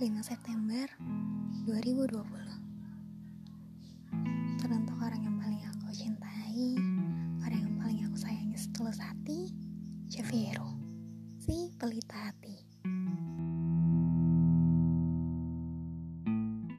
5 September 2020 Teruntuk orang yang paling aku cintai Orang yang paling aku sayangi setulus hati Javiero Si pelita hati.